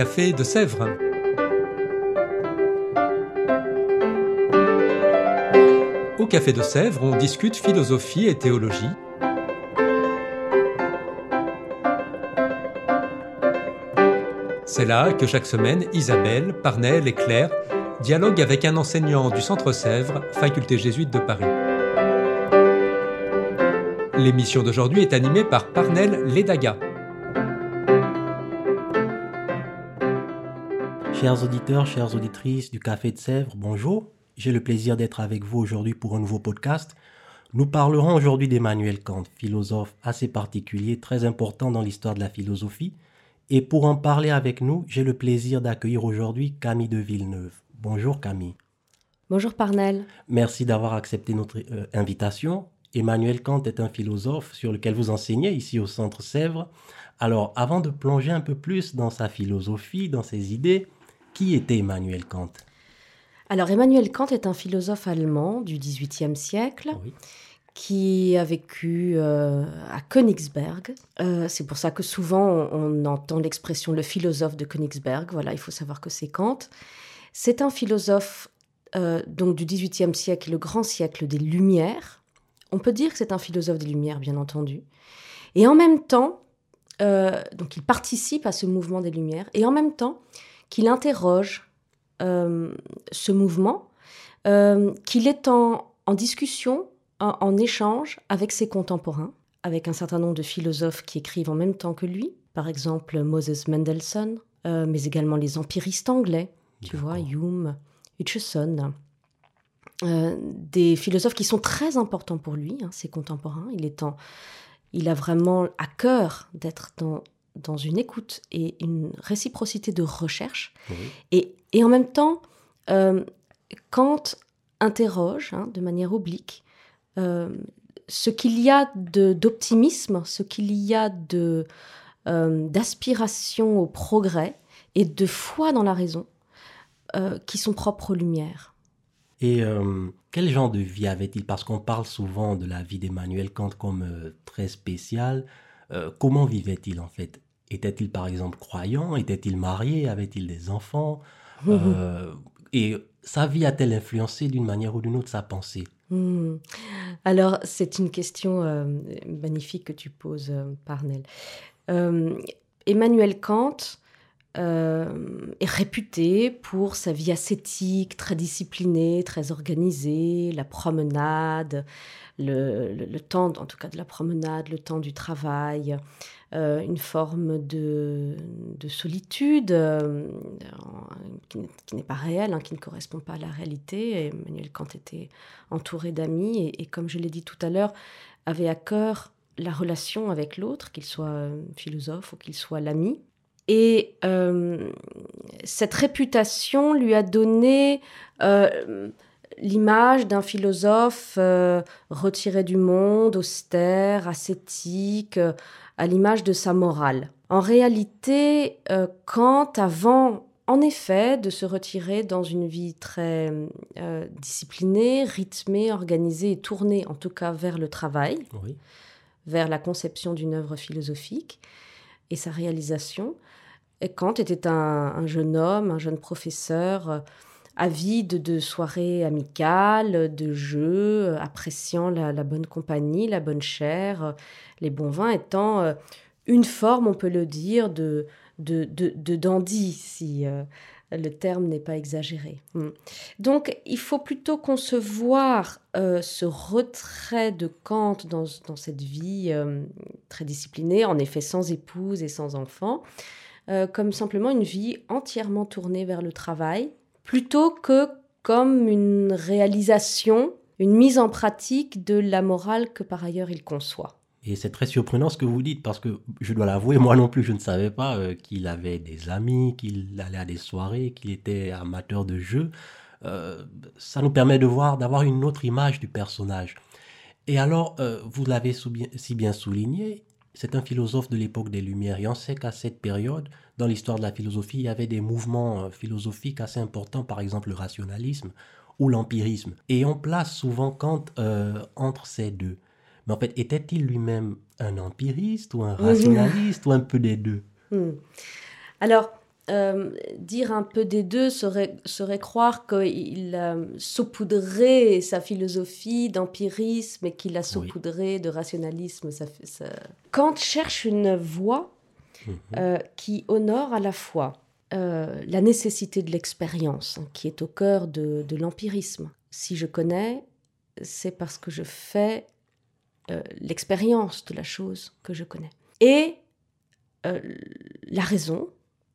Café de Sèvres. Au Café de Sèvres, on discute philosophie et théologie. C'est là que chaque semaine, Isabelle, Parnell et Claire dialoguent avec un enseignant du Centre Sèvres, faculté jésuite de Paris. L'émission d'aujourd'hui est animée par Parnell Ledaga. Chers auditeurs, chères auditrices du Café de Sèvres, bonjour. J'ai le plaisir d'être avec vous aujourd'hui pour un nouveau podcast. Nous parlerons aujourd'hui d'Emmanuel Kant, philosophe assez particulier, très important dans l'histoire de la philosophie. Et pour en parler avec nous, j'ai le plaisir d'accueillir aujourd'hui Camille de Villeneuve. Bonjour Camille. Bonjour Parnell. Merci d'avoir accepté notre euh, invitation. Emmanuel Kant est un philosophe sur lequel vous enseignez ici au Centre Sèvres. Alors, avant de plonger un peu plus dans sa philosophie, dans ses idées, qui était Emmanuel Kant Alors, Emmanuel Kant est un philosophe allemand du XVIIIe siècle. qui a vécu euh, à Königsberg. Euh, c'est pour ça que souvent on, entend l'expression le philosophe de Königsberg. Voilà, il faut savoir que c'est Kant. C'est un philosophe euh, donc du XVIIIe siècle, le grand siècle des Lumières. On peut dire que c'est un philosophe des Lumières, bien entendu. Et en même temps, donc il participe à ce mouvement des Lumières, et en même temps, qu'il interroge euh, ce mouvement, euh, qu'il est en, discussion, en, échange avec ses contemporains, avec un certain nombre de philosophes qui écrivent en même temps que lui, par exemple Moses Mendelssohn, euh, mais également les empiristes anglais, tu vois, Hume, Hutcheson. des philosophes qui sont très importants pour lui, hein, ses contemporains. Il, est en, il a vraiment à cœur d'être dans dans une écoute et une réciprocité de recherche. Et, et, en même temps, euh, Kant interroge hein, de manière oblique euh, ce qu'il y a d'optimisme, ce qu'il y a de euh, d'aspiration au progrès et de foi dans la raison qui sont propres aux Lumières. Et quel genre de vie avait-il? Parce qu'on parle souvent de la vie d'Emmanuel Kant comme très spéciale. Euh, comment vivait-il en fait? Était-il par exemple croyant? Était-il marié? Avait-il des enfants? Euh, Et sa vie a-t-elle influencé d'une manière ou d'une autre sa pensée? Hmm. Alors, c'est une question euh, magnifique que tu poses, Parnell. Emmanuel Kant est réputé pour sa vie ascétique, très disciplinée, très organisée, la promenade, le, temps, en tout cas de la promenade, le temps du travail, euh, une forme de, solitude euh, qui, n'est pas réelle, hein, qui ne correspond pas à la réalité. Emmanuel Kant était entouré d'amis et, comme je l'ai dit tout à l'heure, avait à cœur la relation avec l'autre, qu'il soit philosophe ou qu'il soit l'ami. Et euh, cette réputation lui a donné l'image d'un philosophe euh, retiré du monde, austère, ascétique, euh, à l'image de sa morale. En réalité, euh, Kant, avant, en effet, de se retirer dans une vie très disciplinée, rythmée, organisée et tournée, en tout cas, vers le travail, vers la conception d'une œuvre philosophique et sa réalisation, Kant était un, jeune homme, un jeune professeur avide de soirées amicales, de jeux, appréciant la, bonne compagnie, la bonne chair, les bons vins étant euh, une forme, on peut le dire, de, dandy, si euh, le terme n'est pas exagéré. Hmm. Donc, il faut plutôt concevoir euh, ce retrait de Kant dans cette vie très disciplinée, en effet sans épouse et sans enfant, comme simplement une vie entièrement tournée vers le travail, plutôt que comme une réalisation, une mise en pratique de la morale que par ailleurs il conçoit. Et c'est très surprenant ce que vous dites, parce que je dois l'avouer, moi non plus, je ne savais pas euh, qu'il avait des amis, qu'il allait à des soirées, qu'il était amateur de jeux. Euh, ça nous permet de voir, d'avoir une autre image du personnage. Et alors, euh, vous l'avez si bien souligné, c'est un philosophe de l'époque des Lumières. Et on sait qu'à cette période, dans l'histoire de la philosophie, il y avait des mouvements euh, philosophiques assez importants, par exemple le rationalisme ou l'empirisme. Et on place souvent Kant euh, entre ces deux. Mais en fait, était-il lui-même un empiriste ou un rationaliste ou un peu des deux? Hmm. Alors, euh, dire un peu des deux serait, serait croire qu'il a saupoudré sa philosophie d'empirisme et qu'il a saupoudré de rationalisme. Ça, ça... Kant cherche une voie mhm. euh, qui honore à la fois euh, la nécessité de l'expérience, hein, qui est au cœur de, de l'empirisme. Si je connais, c'est parce que je fais l'expérience de la chose que je connais. Et la raison,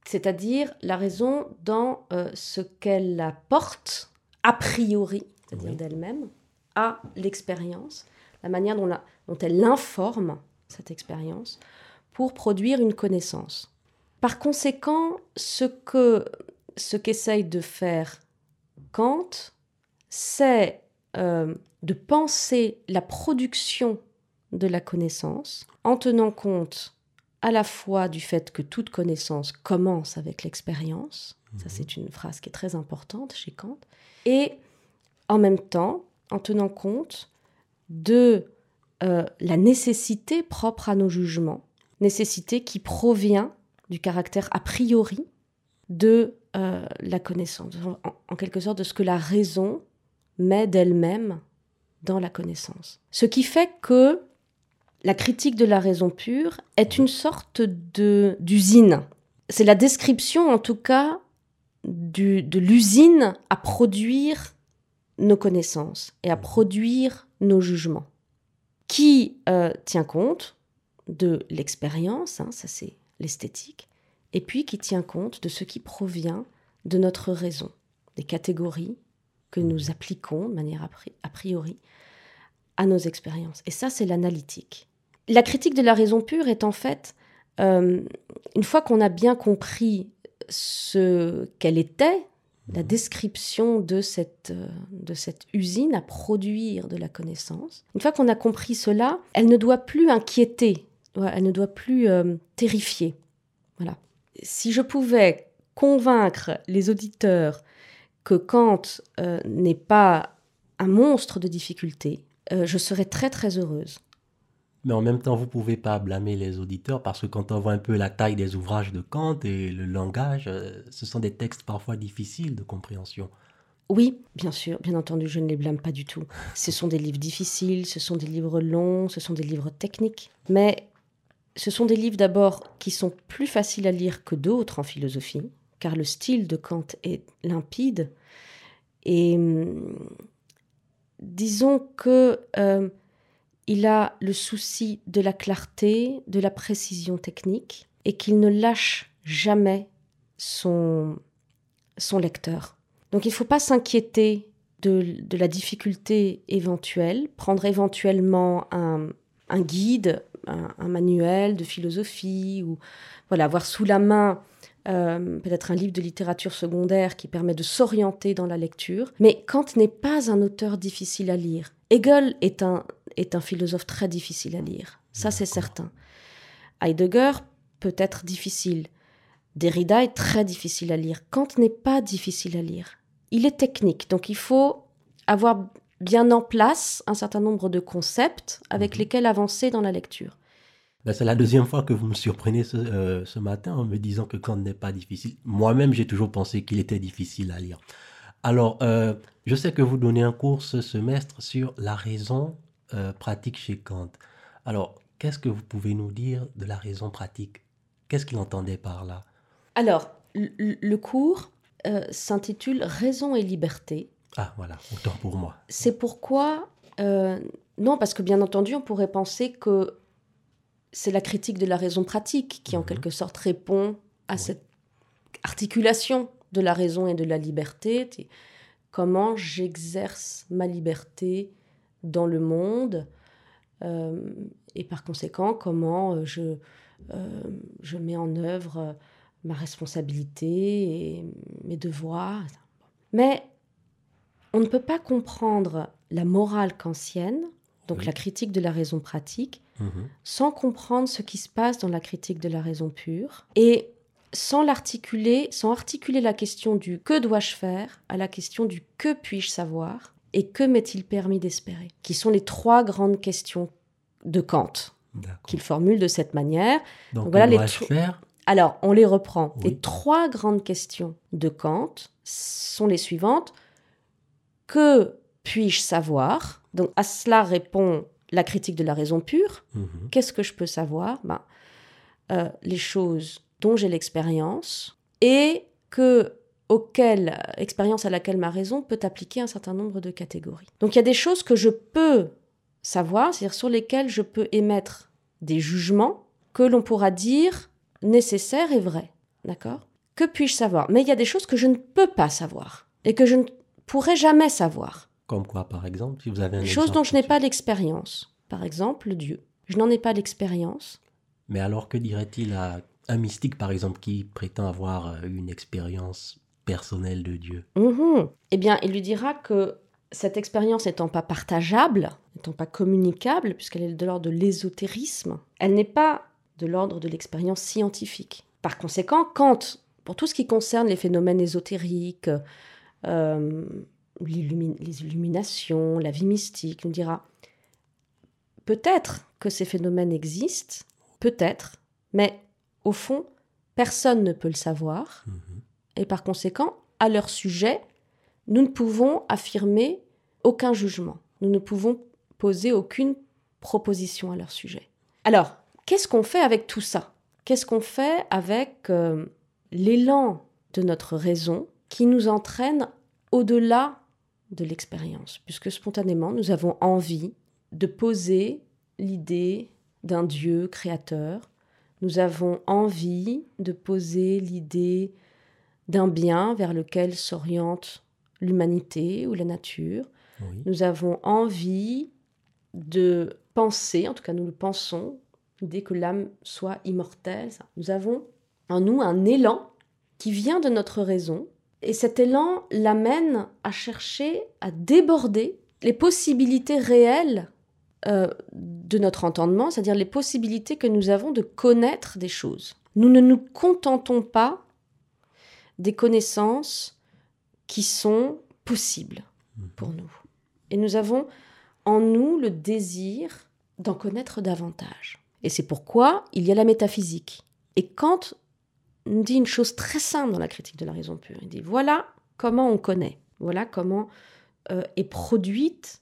c'est-à-dire la raison dans euh, ce qu'elle apporte a priori, c'est-à-dire d'elle-même, à l'expérience, la manière dont, dont elle informe cette expérience pour produire une connaissance. Par conséquent, ce que ce qu'essaye de faire Kant, c'est euh, de penser la production de la connaissance en tenant compte à la fois du fait que toute connaissance commence avec l'expérience, ça mhm. c'est une phrase qui est très importante chez Kant, et en même temps en tenant compte de euh, la nécessité propre à nos jugements, nécessité qui provient du caractère a priori de euh, la connaissance, en, quelque sorte de ce que la raison met d'elle-même dans la connaissance. Ce qui fait que la critique de la raison pure est une sorte de d'usine. C'est la description, en tout cas, de l'usine à produire nos connaissances et à produire nos jugements, qui euh, tient compte de l'expérience, hein, ça c'est l'esthétique, et puis qui tient compte de ce qui provient de notre raison, des catégories que nous appliquons de manière a priori à nos expériences. Et ça, c'est l'analytique. La critique de la raison pure est en fait, euh, une fois qu'on a bien compris ce qu'elle était, la mhm. description de cette, euh, de cette usine à produire de la connaissance, une fois qu'on a compris cela, elle ne doit plus inquiéter, elle ne doit plus euh, terrifier. Voilà. Si je pouvais convaincre les auditeurs que Kant n'est pas un monstre de difficultés, je serais très très heureuse. Mais en même temps, vous pouvez pas blâmer les auditeurs parce que quand on voit un peu la taille des ouvrages de Kant et le langage, euh, ce sont des textes parfois difficiles de compréhension. Oui, bien sûr, bien entendu, je ne les blâme pas du tout. Ce sont des livres difficiles, ce sont des livres longs, ce sont des livres techniques. Mais ce sont des livres d'abord qui sont plus faciles à lire que d'autres en philosophie, car le style de Kant est limpide. Et hum, disons que... Euh, il a le souci de la clarté, de la précision technique, et qu'il ne lâche jamais son, son lecteur. Donc il ne faut pas s'inquiéter de, la difficulté éventuelle, prendre éventuellement un, guide, un, manuel de philosophie, ou voilà, avoir sous la main euh, peut-être un livre de littérature secondaire qui permet de s'orienter dans la lecture. Mais Kant n'est pas un auteur difficile à lire. Hegel est un, est un philosophe très difficile à lire, ça c'est certain. Heidegger peut être difficile. Derrida est très difficile à lire. Kant n'est pas difficile à lire. Il est technique, donc il faut avoir bien en place un certain nombre de concepts avec mhm. lesquels avancer dans la lecture. Ben, c'est la deuxième fois que vous me surprenez euh, ce, matin en me disant que Kant n'est pas difficile. Moi-même, j'ai toujours pensé qu'il était difficile à lire. Alors, euh, je sais que vous donnez un cours ce semestre sur la raison euh, pratique chez Kant. Alors, qu'est-ce que vous pouvez nous dire de la raison pratique? Qu'est-ce qu'il entendait par là? Alors, le, cours s'intitule Raison et liberté. Ah, voilà, autant pour moi. C'est pourquoi, non, parce que bien entendu, on pourrait penser que c'est la critique de la raison pratique qui, en mhm. quelque sorte, répond à cette articulation de la raison et de la liberté. Comment j'exerce ma liberté dans le monde euh, et par conséquent, comment euh, je, euh, je mets en œuvre ma responsabilité et mes devoirs. Mais on ne peut pas comprendre la morale kantienne, donc la critique de la raison pratique, Mhm. sans comprendre ce qui se passe dans la critique de la raison pure et sans l'articuler, sans articuler la question du que dois-je faire à la question du que puis-je savoir et que m'est-il permis d'espérer, qui sont les trois grandes questions de Kant qu'il formule de cette manière. Donc, voilà les faire Alors, on les reprend. Les trois grandes questions de Kant sont les suivantes. Que puis-je savoir? Donc, à cela répond la critique de la raison pure. Mhm. Qu'est-ce que je peux savoir? Ben, euh, Les choses dont j'ai l'expérience et que auquel, expérience à laquelle ma raison peut appliquer un certain nombre de catégories. Donc il y a des choses que je peux savoir, c'est-à-dire sur lesquelles je peux émettre des jugements que l'on pourra dire nécessaires et vrais. D'accord? Que puis-je savoir? Mais il y a des choses que je ne peux pas savoir et que je ne pourrai jamais savoir. Comme quoi, par exemple, si vous avez un Des choses dont je n'ai pas l'expérience. Par exemple, Dieu. Je n'en ai pas l'expérience. Mais alors, que dirait-il à un mystique, par exemple, qui prétend avoir euh, une expérience personnelle de Dieu Mhm. Eh bien, il lui dira que cette expérience n'étant pas partageable, n'étant pas communicable, puisqu'elle est de l'ordre de l'ésotérisme, elle n'est pas de l'ordre de l'expérience scientifique. Par conséquent, Kant, pour tout ce qui concerne les phénomènes ésotériques, euh, les illuminations, la vie mystique, nous dira peut-être que ces phénomènes existent, peut-être, mais au fond, personne ne peut le savoir Mhm. Et par conséquent, à leur sujet, nous ne pouvons affirmer aucun jugement. Nous ne pouvons poser aucune proposition à leur sujet. Alors, qu'est-ce qu'on fait avec tout ça? Qu'est-ce qu'on fait avec euh, l'élan de notre raison qui nous entraîne au-delà de l'expérience? Puisque spontanément, nous avons envie de poser l'idée d'un Dieu créateur. Nous avons envie de poser l'idée d'un bien vers lequel s'oriente l'humanité ou la nature. Oui. Nous avons envie de penser, en tout cas nous le pensons, dès que l'âme soit immortelle. ça. Nous avons en nous un élan qui vient de notre raison, et cet élan l'amène à chercher à déborder les possibilités réelles euh, de notre entendement, c'est-à-dire les possibilités que nous avons de connaître des choses. Nous ne nous contentons pas des connaissances qui sont possibles pour nous. Et nous avons en nous le désir d'en connaître davantage. Et c'est pourquoi il y a la métaphysique. Et Kant nous dit une chose très simple dans la critique de la raison pure. Il dit voilà comment on connaît, voilà comment euh, est produite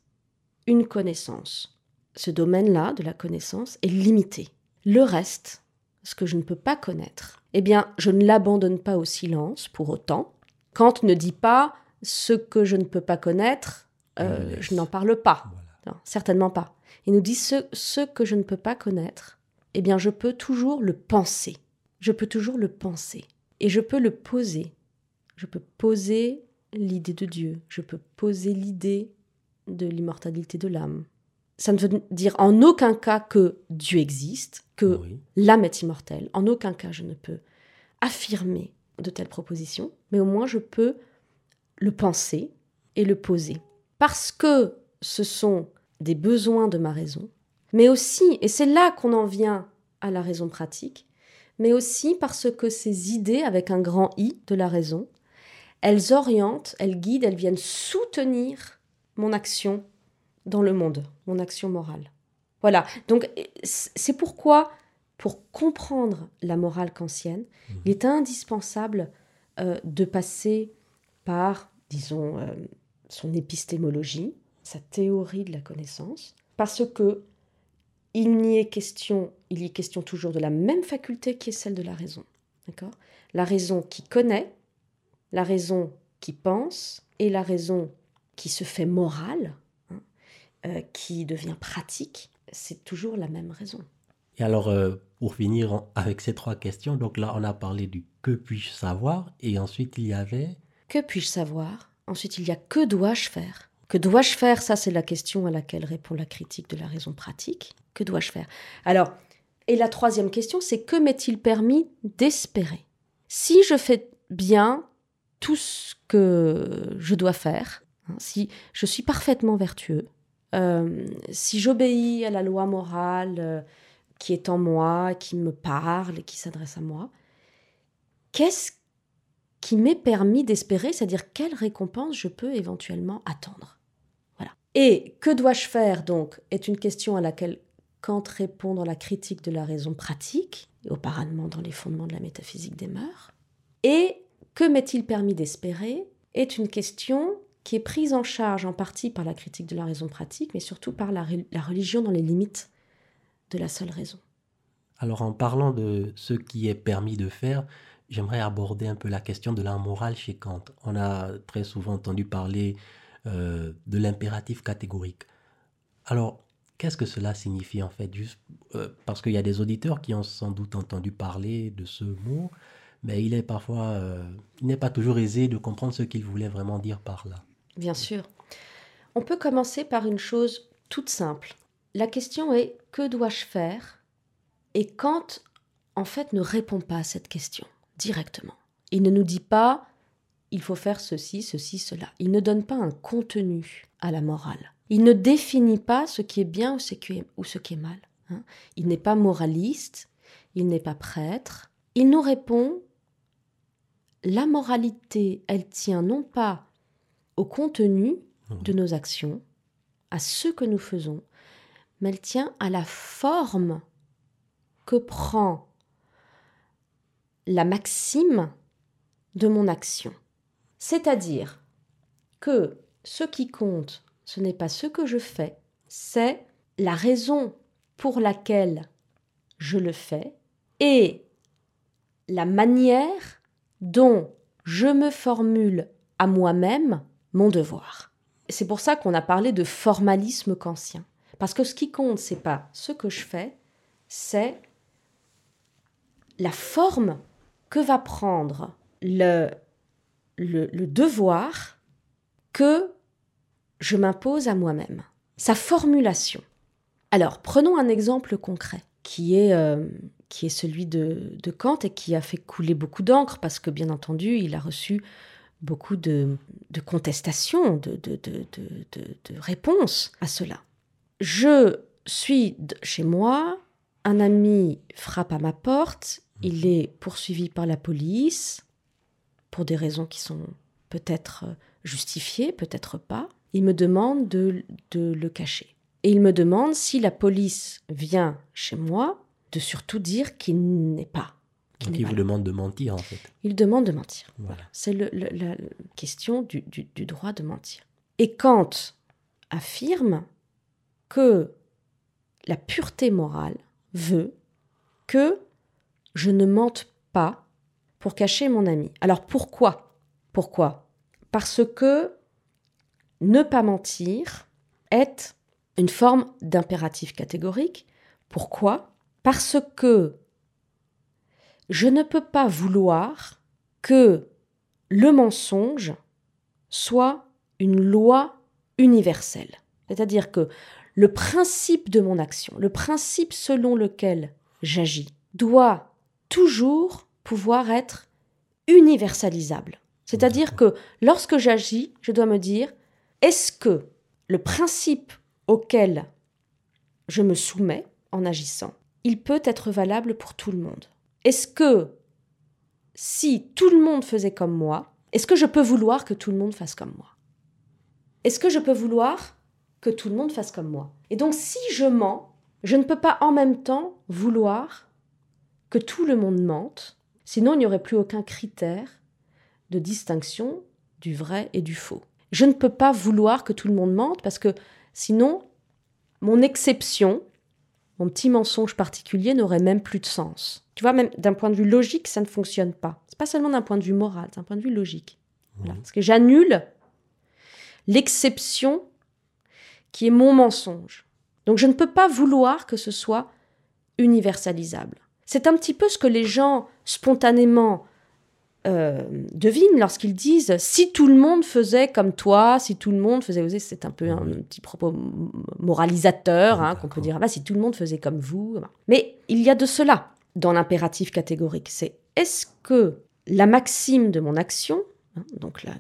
une connaissance. Ce domaine-là de la connaissance est limité. Le reste, ce que je ne peux pas connaître, eh bien, je ne l'abandonne pas au silence pour autant. Kant ne dit pas ce que je ne peux pas connaître, euh, Je laisse. je n'en parle pas. Voilà. Non, certainement pas. Il nous dit ce, ce que je ne peux pas connaître, eh bien, je peux toujours le penser. Je peux toujours le penser. Et je peux le poser. Je peux poser l'idée de Dieu. Je peux poser l'idée de l'immortalité de l'âme. Ça ne veut dire en aucun cas que Dieu existe, que Oui. l'âme est immortelle. En aucun cas, je ne peux affirmer de telles propositions, mais au moins je peux le penser et le poser. Parce que ce sont des besoins de ma raison, mais aussi, et c'est là qu'on en vient à la raison pratique, mais aussi parce que ces idées, avec un grand I de la raison, elles orientent, elles guident, elles viennent soutenir mon action dans le monde, mon action morale. Voilà, donc c'est pourquoi, pour comprendre la morale kantienne, il est indispensable euh, de passer par, disons, euh, son épistémologie, sa théorie de la connaissance, parce que il n'y est question, il y est question toujours de la même faculté qui est celle de la raison. D'accord? La raison qui connaît, la raison qui pense et la raison qui se fait morale, euh, qui devient pratique, c'est toujours la même raison. Et alors, euh, pour finir en- avec ces trois questions, donc là, on a parlé du que puis-je savoir, et ensuite il y avait Que puis-je savoir? Ensuite, il y a que dois-je faire? Que dois-je faire? Ça, c'est la question à laquelle répond la critique de la raison pratique. Que dois-je faire? Alors, et la troisième question, c'est que m'est-il permis d'espérer? Si je fais bien tout ce que je dois faire, hein, si je suis parfaitement vertueux, euh, si j'obéis à la loi morale euh, qui est en moi, qui me parle et qui s'adresse à moi, qu'est-ce qui m'est permis d'espérer, c'est-à-dire quelle récompense je peux éventuellement attendre? Voilà. Et que dois-je faire donc? Est une question à laquelle Kant répond dans la critique de la raison pratique, et auparavant dans les fondements de la métaphysique des mœurs. Et que m'est-il permis d'espérer? Est une question qui est prise en charge en partie par la critique de la raison pratique, mais surtout par la, religion dans les limites de la seule raison. Alors en parlant de ce qui est permis de faire, j'aimerais aborder un peu la question de la morale chez Kant. On a très souvent entendu parler euh, de l'impératif catégorique. Alors, qu'est-ce que cela signifie en fait? Juste euh, parce qu'il y a des auditeurs qui ont sans doute entendu parler de ce mot, mais il est parfois, euh, il n'est pas toujours aisé de comprendre ce qu'il voulait vraiment dire par là. Bien sûr. On peut commencer par une chose toute simple. La question est que dois-je faire? Et Kant, en fait, ne répond pas à cette question directement. Il ne nous dit pas il faut faire ceci, ceci, cela. Il ne donne pas un contenu à la morale. Il ne définit pas ce qui est bien ou ce qui est, mal. Hein. Il n'est pas moraliste, il n'est pas prêtre. Il nous répond la moralité, elle tient non pas au contenu de nos actions, à ce que nous faisons, mais elle tient à la forme que prend la maxime de mon action. C'est-à-dire que ce qui compte, ce n'est pas ce que je fais, c'est la raison pour laquelle je le fais et la manière dont je me formule à moi-même mon devoir. C'est pour ça qu'on a parlé de formalisme kantien. Parce que ce qui compte, c'est pas ce que je fais, c'est la forme que va prendre le, le, devoir que je m'impose à moi-même. Sa formulation. Alors, prenons un exemple concret qui est, euh, qui est celui de, de, Kant et qui a fait couler beaucoup d'encre parce que, bien entendu, il a reçu beaucoup de, contestations, de, de, réponses à cela. Je suis chez moi, un ami frappe à ma porte, il est poursuivi par la police pour des raisons qui sont peut-être justifiées, peut-être pas. Il me demande de, de le cacher. Et il me demande si la police vient chez moi de surtout dire qu'il n'est pas il vous demande de mentir, en fait. Il demande de mentir. Voilà. C'est la question du, droit de mentir. Et Kant affirme que la pureté morale veut que je ne mente pas pour cacher mon ami. Alors pourquoi? Pourquoi? Parce que ne pas mentir est une forme d'impératif catégorique. Pourquoi? Parce que je ne peux pas vouloir que le mensonge soit une loi universelle. C'est-à-dire que le principe de mon action, le principe selon lequel j'agis, doit toujours pouvoir être universalisable. C'est-à-dire que lorsque j'agis, je dois me dire, est-ce que le principe auquel je me soumets en agissant, il peut être valable pour tout le monde? Est-ce que si tout le monde faisait comme moi, est-ce que je peux vouloir que tout le monde fasse comme moi? Est-ce que je peux vouloir que tout le monde fasse comme moi? Et donc si je mens, je ne peux pas en même temps vouloir que tout le monde mente, sinon il n'y aurait plus aucun critère de distinction du vrai et du faux. Je ne peux pas vouloir que tout le monde mente parce que sinon mon exception, mon petit mensonge particulier n'aurait même plus de sens. Tu vois, même d'un point de vue logique, ça ne fonctionne pas. C'est pas seulement d'un point de vue moral, c'est d'un point de vue logique. Parce que j'annule l'exception qui est mon mensonge. Donc je ne peux pas vouloir que ce soit universalisable. C'est un petit peu ce que les gens spontanément euh, devinent lorsqu'ils disent si tout le monde faisait comme toi, si tout le monde faisait, c'est un peu un, petit propos moralisateur hein, qu'on peut dire ah bah, si tout le monde faisait comme vous. Mais il y a de cela dans l'impératif catégorique. C'est est-ce que la maxime de mon action, hein, donc la,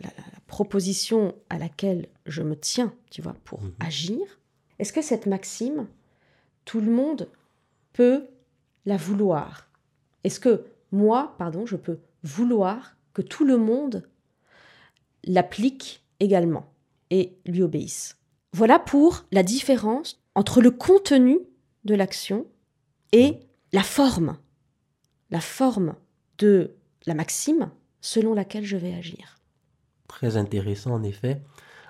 proposition à laquelle je me tiens, tu vois, pour mhm. agir, est-ce que cette maxime, tout le monde peut la vouloir? Est-ce que moi, pardon, je peux vouloir que tout le monde l'applique également et lui obéisse. Voilà pour la différence entre le contenu de l'action et la forme, la forme de la maxime selon laquelle je vais agir. Très intéressant en effet.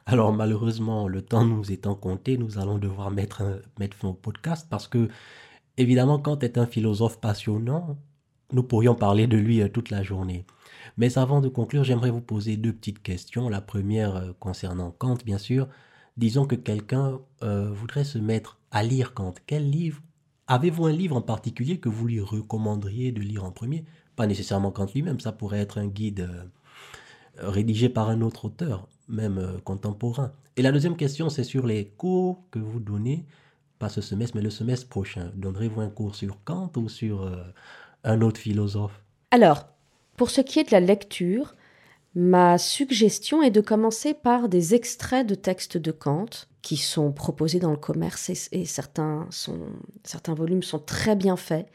Alors malheureusement, le temps nous étant compté, nous allons devoir mettre, mettre fin au podcast parce que, évidemment, quand est un philosophe passionnant, nous pourrions parler de lui euh, toute la journée. Mais avant de conclure, j'aimerais vous poser deux petites questions. La première euh, concernant Kant, bien sûr. Disons que quelqu'un euh, voudrait se mettre à lire Kant. Quel livre Avez-vous un livre en particulier que vous lui recommanderiez de lire en premier? Pas nécessairement Kant lui-même, ça pourrait être un guide rédigé par un autre auteur, même contemporain. Et la deuxième question, c'est sur les cours que vous donnez, pas ce semestre, mais le semestre prochain. Donnerez-vous un cours sur Kant ou sur un autre philosophe. Alors, pour ce qui est de la lecture, ma suggestion est de commencer par des extraits de textes de Kant qui sont proposés dans le commerce et, certains, sont, certains volumes sont très bien faits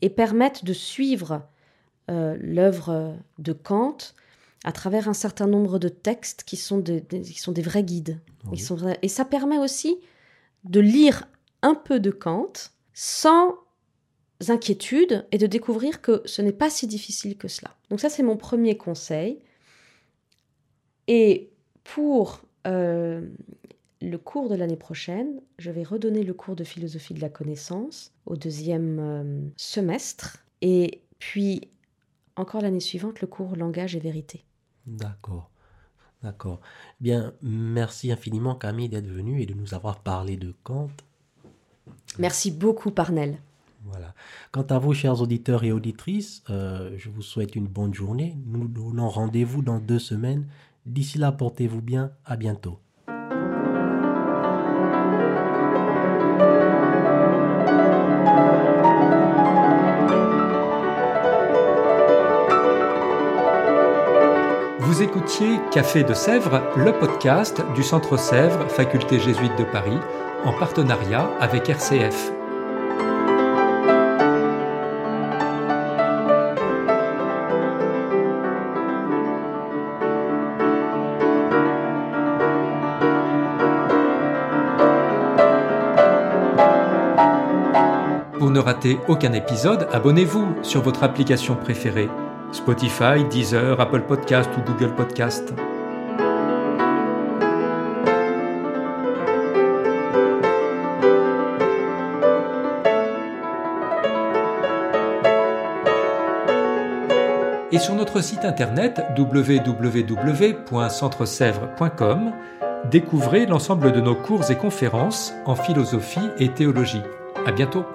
et permettent de suivre euh, l'œuvre de Kant à travers un certain nombre de textes qui sont, des, qui sont des vrais guides. sont Et ça permet aussi de lire un peu de Kant sans inquiétudes et de découvrir que ce n'est pas si difficile que cela. Donc ça, c'est mon premier conseil. Et pour euh, le cours de l'année prochaine, je vais redonner le cours de philosophie de la connaissance au deuxième euh, semestre. Et puis, encore l'année suivante, le cours langage et vérité. D'accord. D'accord. Bien, merci infiniment Camille d'être venue et de nous avoir parlé de Kant. Merci beaucoup Parnell. Quant à vous, chers auditeurs et auditrices, euh, je vous souhaite une bonne journée. Nous donnons rendez-vous dans deux semaines. D'ici là, portez-vous bien. À bientôt. Vous écoutiez Café de Sèvres, le podcast du Centre Sèvres, Faculté jésuite de Paris, en partenariat avec RCF. Aucun épisode, abonnez-vous sur votre application préférée. Spotify, Deezer, Apple Podcast ou Google Podcast. Et sur notre site internet www.centresèvres.com, découvrez l'ensemble de nos cours et conférences en philosophie et théologie. À bientôt!